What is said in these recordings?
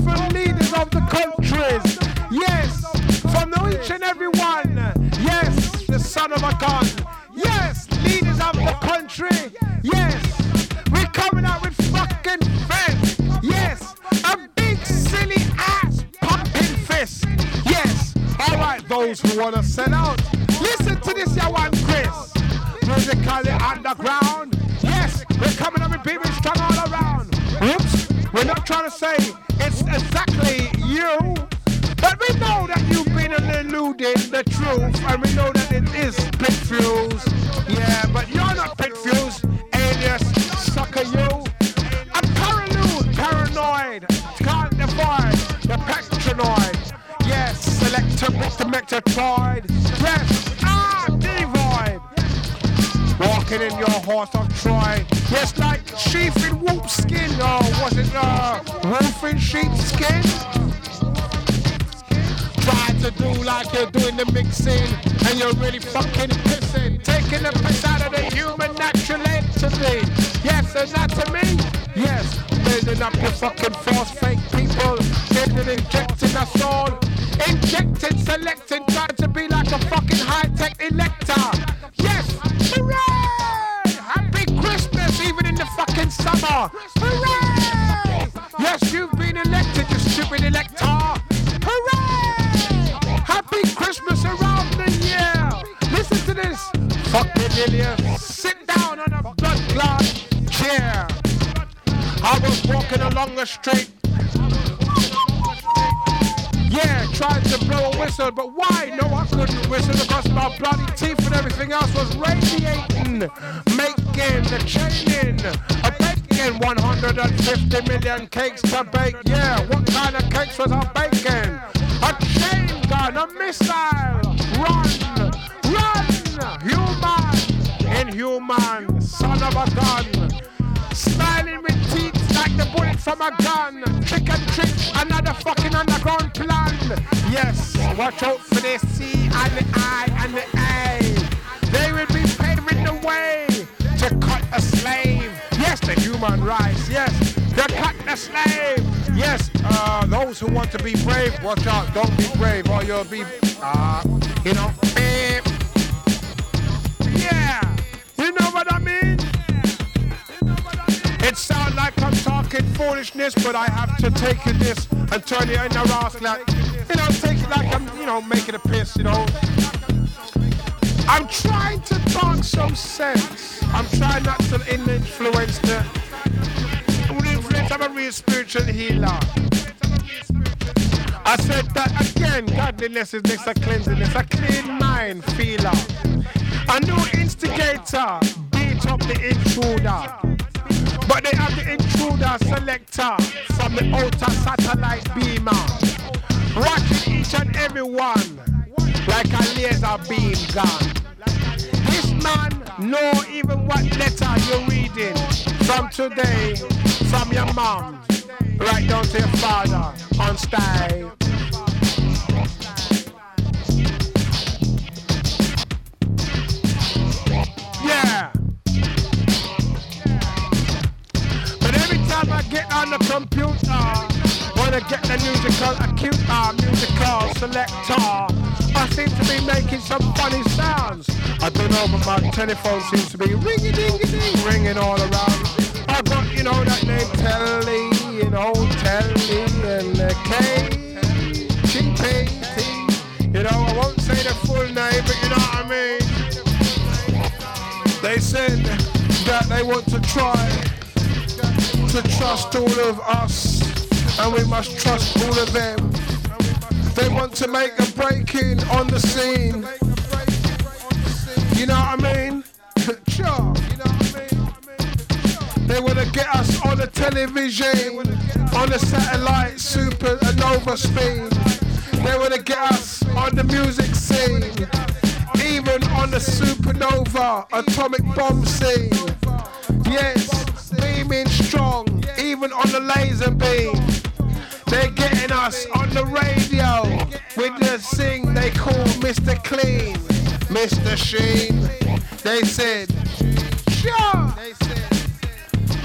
different leaders of the countries. Yes, from the each and every one. Yes, the son of a gun. Yes, leaders of the country. Yes, we're coming out with fucking fence. Yes, a big silly ass pumping fist. Yes, all right, those who want to set out. fucking nesse, nessa they want to try to trust all of us, and we must trust all of them. They want to make a break in on the scene. You know what I mean? They wanna get us on the television, on the satellite supernova speed. They wanna get us on the music scene, even on the supernova atomic bomb scene yes, beaming strong, even on the laser beam. They're getting us on the radio with the thing they call Mr. Clean, Mr. Sheen. They said, sure.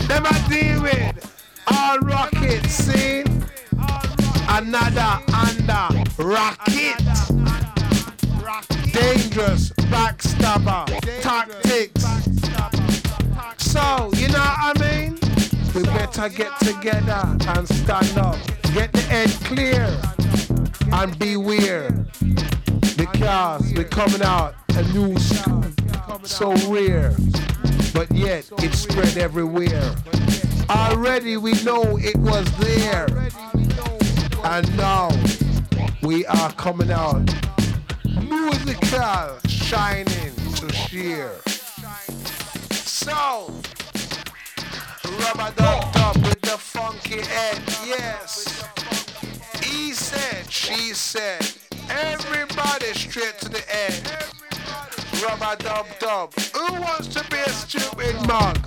Them I deal with all rocket scene. Another under rocket dangerous backstabber tactics so, you know what I mean? We better get together and stand up. Get the head clear and beware. Because we're coming out a new school so rare, but yet it spread everywhere. Already we know it was there, and now we are coming out musical, shining to sheer. So, rubber duck up with the funky head, yes. He said, she said, everybody straight to the end. Rubber dub dub. Who wants to be a stupid mug?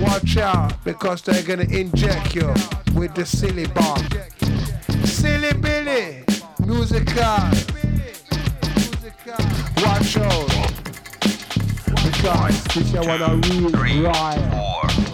Watch out, because they're gonna inject you with the silly bomb. Silly Billy, musical. Watch out. Is what I real riot.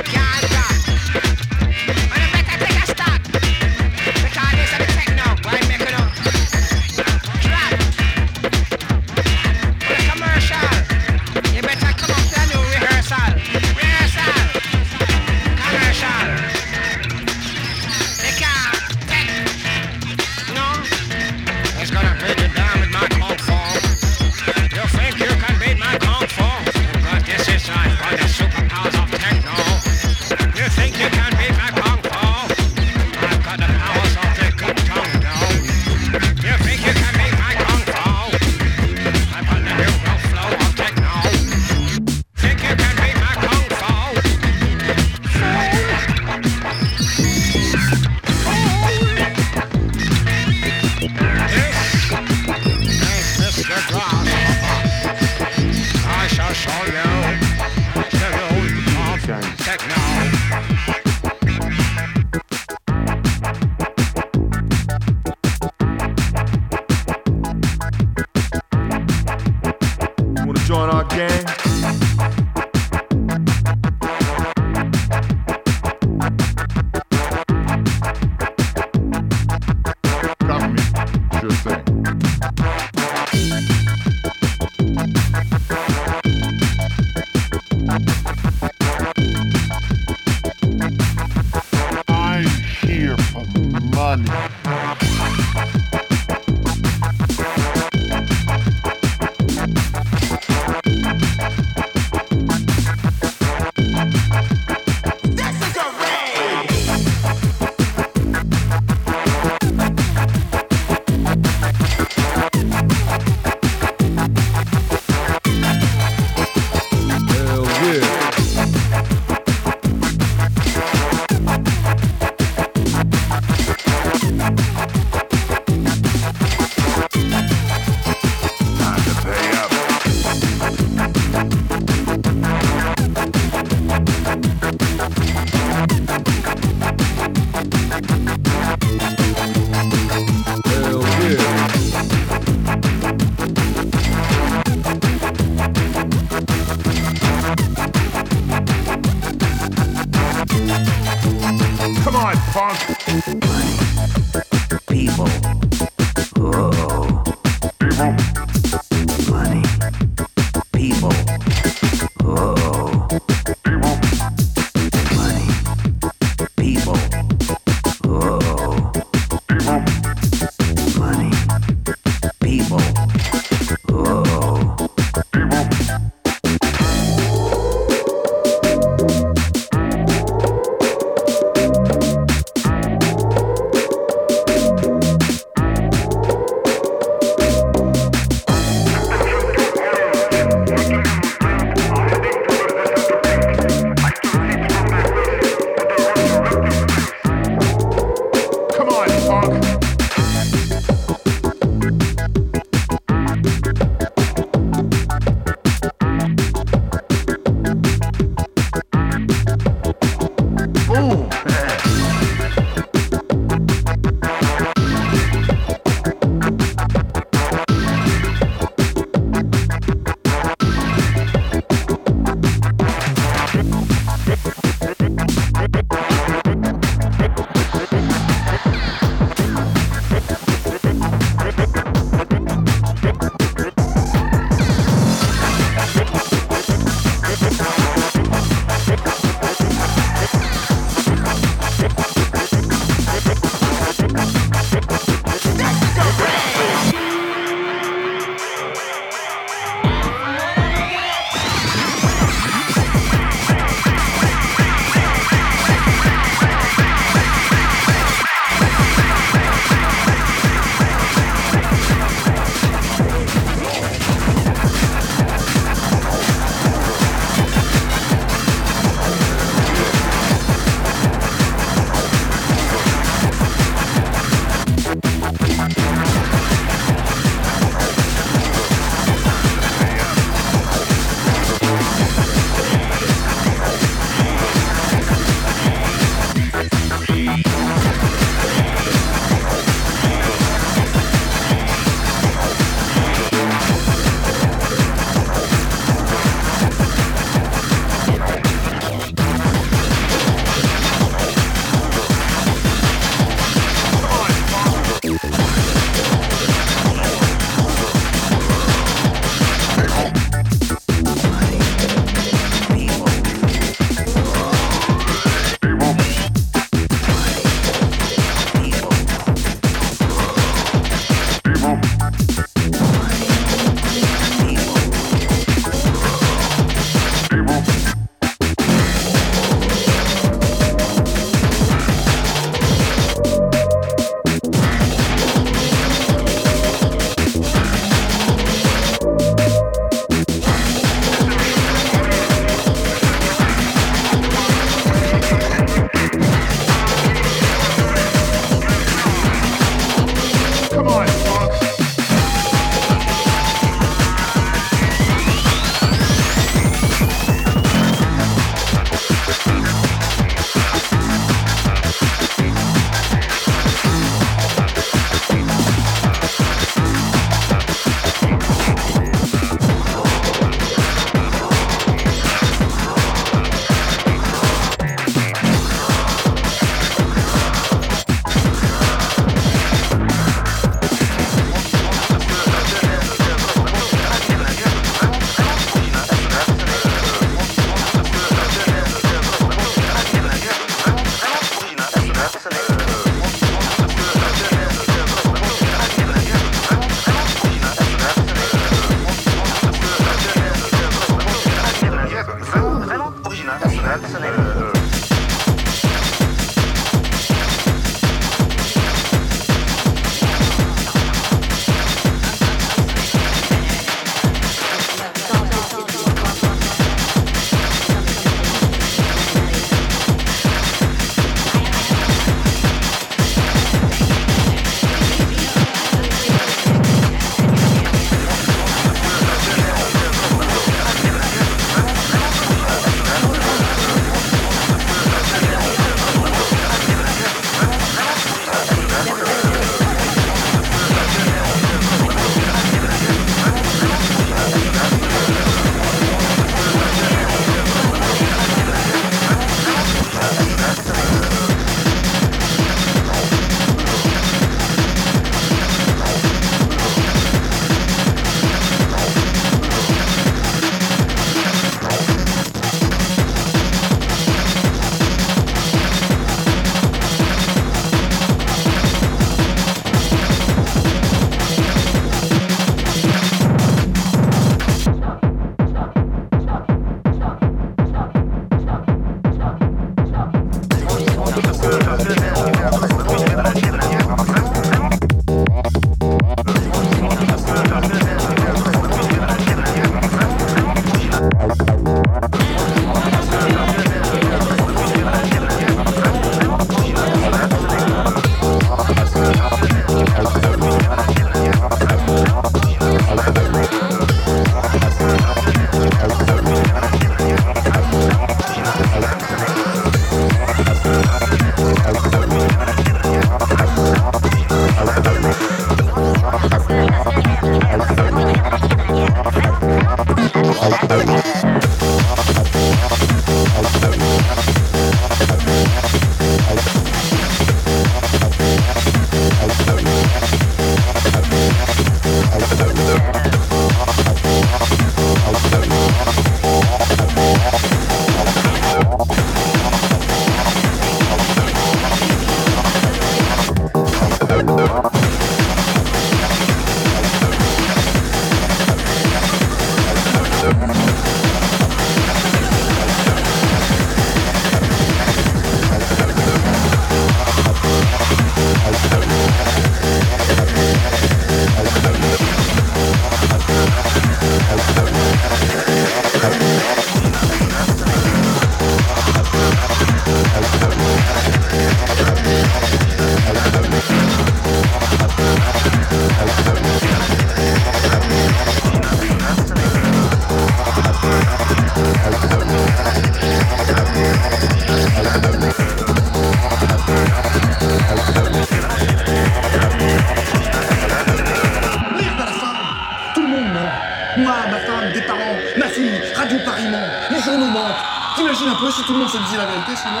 Tout le monde se disait la vérité, sinon.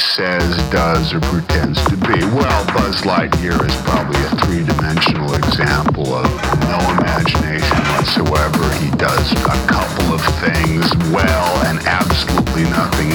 Says, does, or pretends to be. Well, Buzz Lightyear is probably a three-dimensional example of no imagination whatsoever. He does a couple of things well and absolutely nothing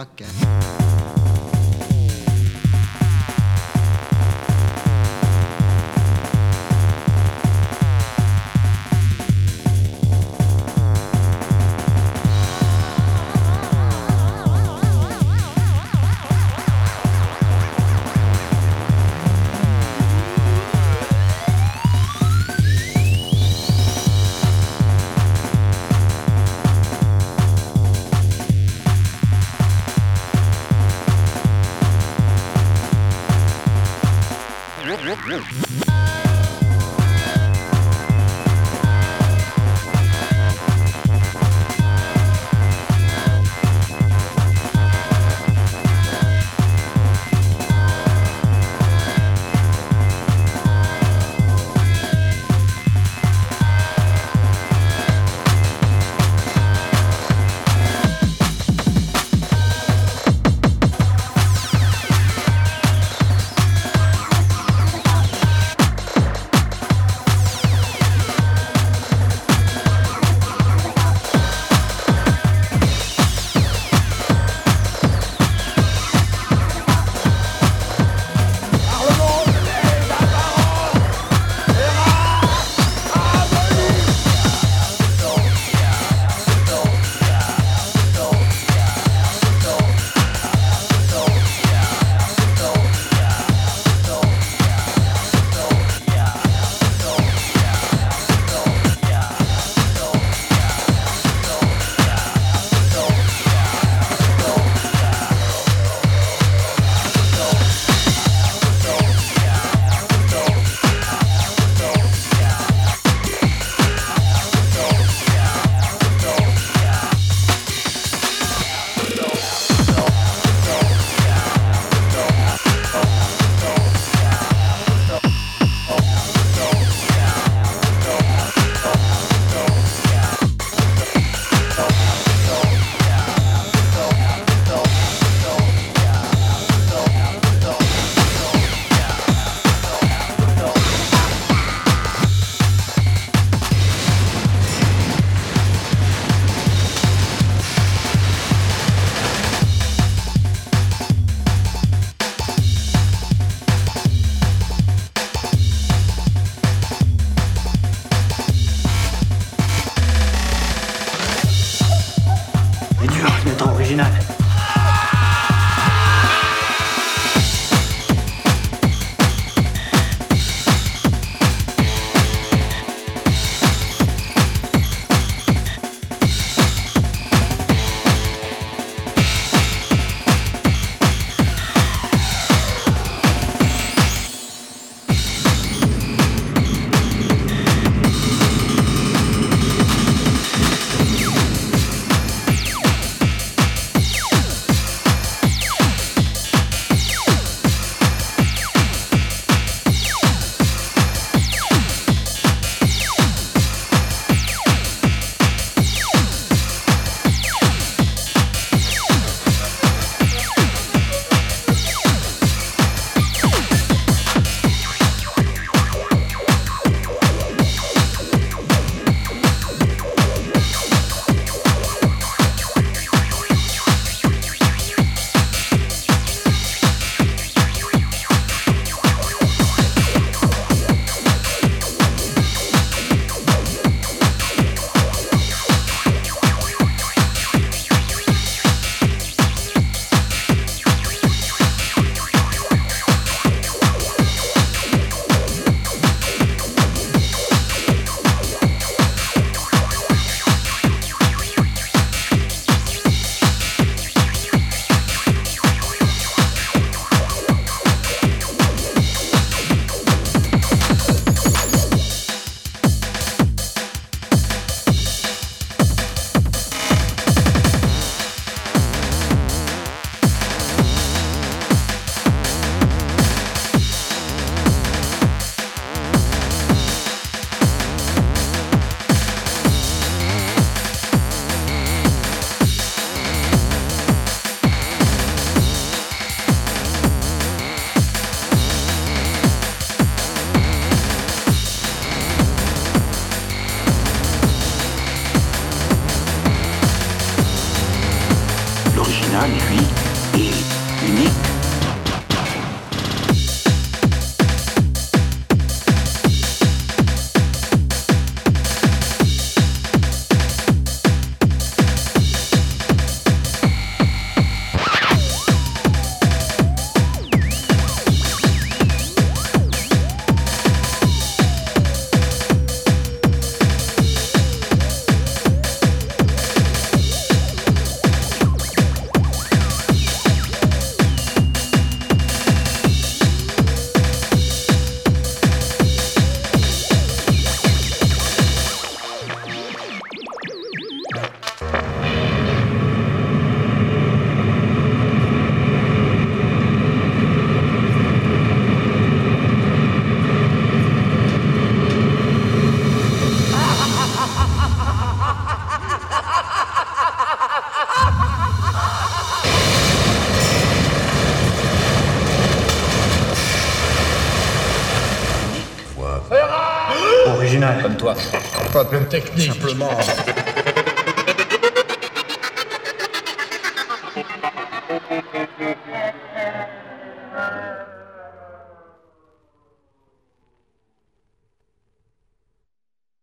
Podcast. quoi. Pas de technique. Simplement.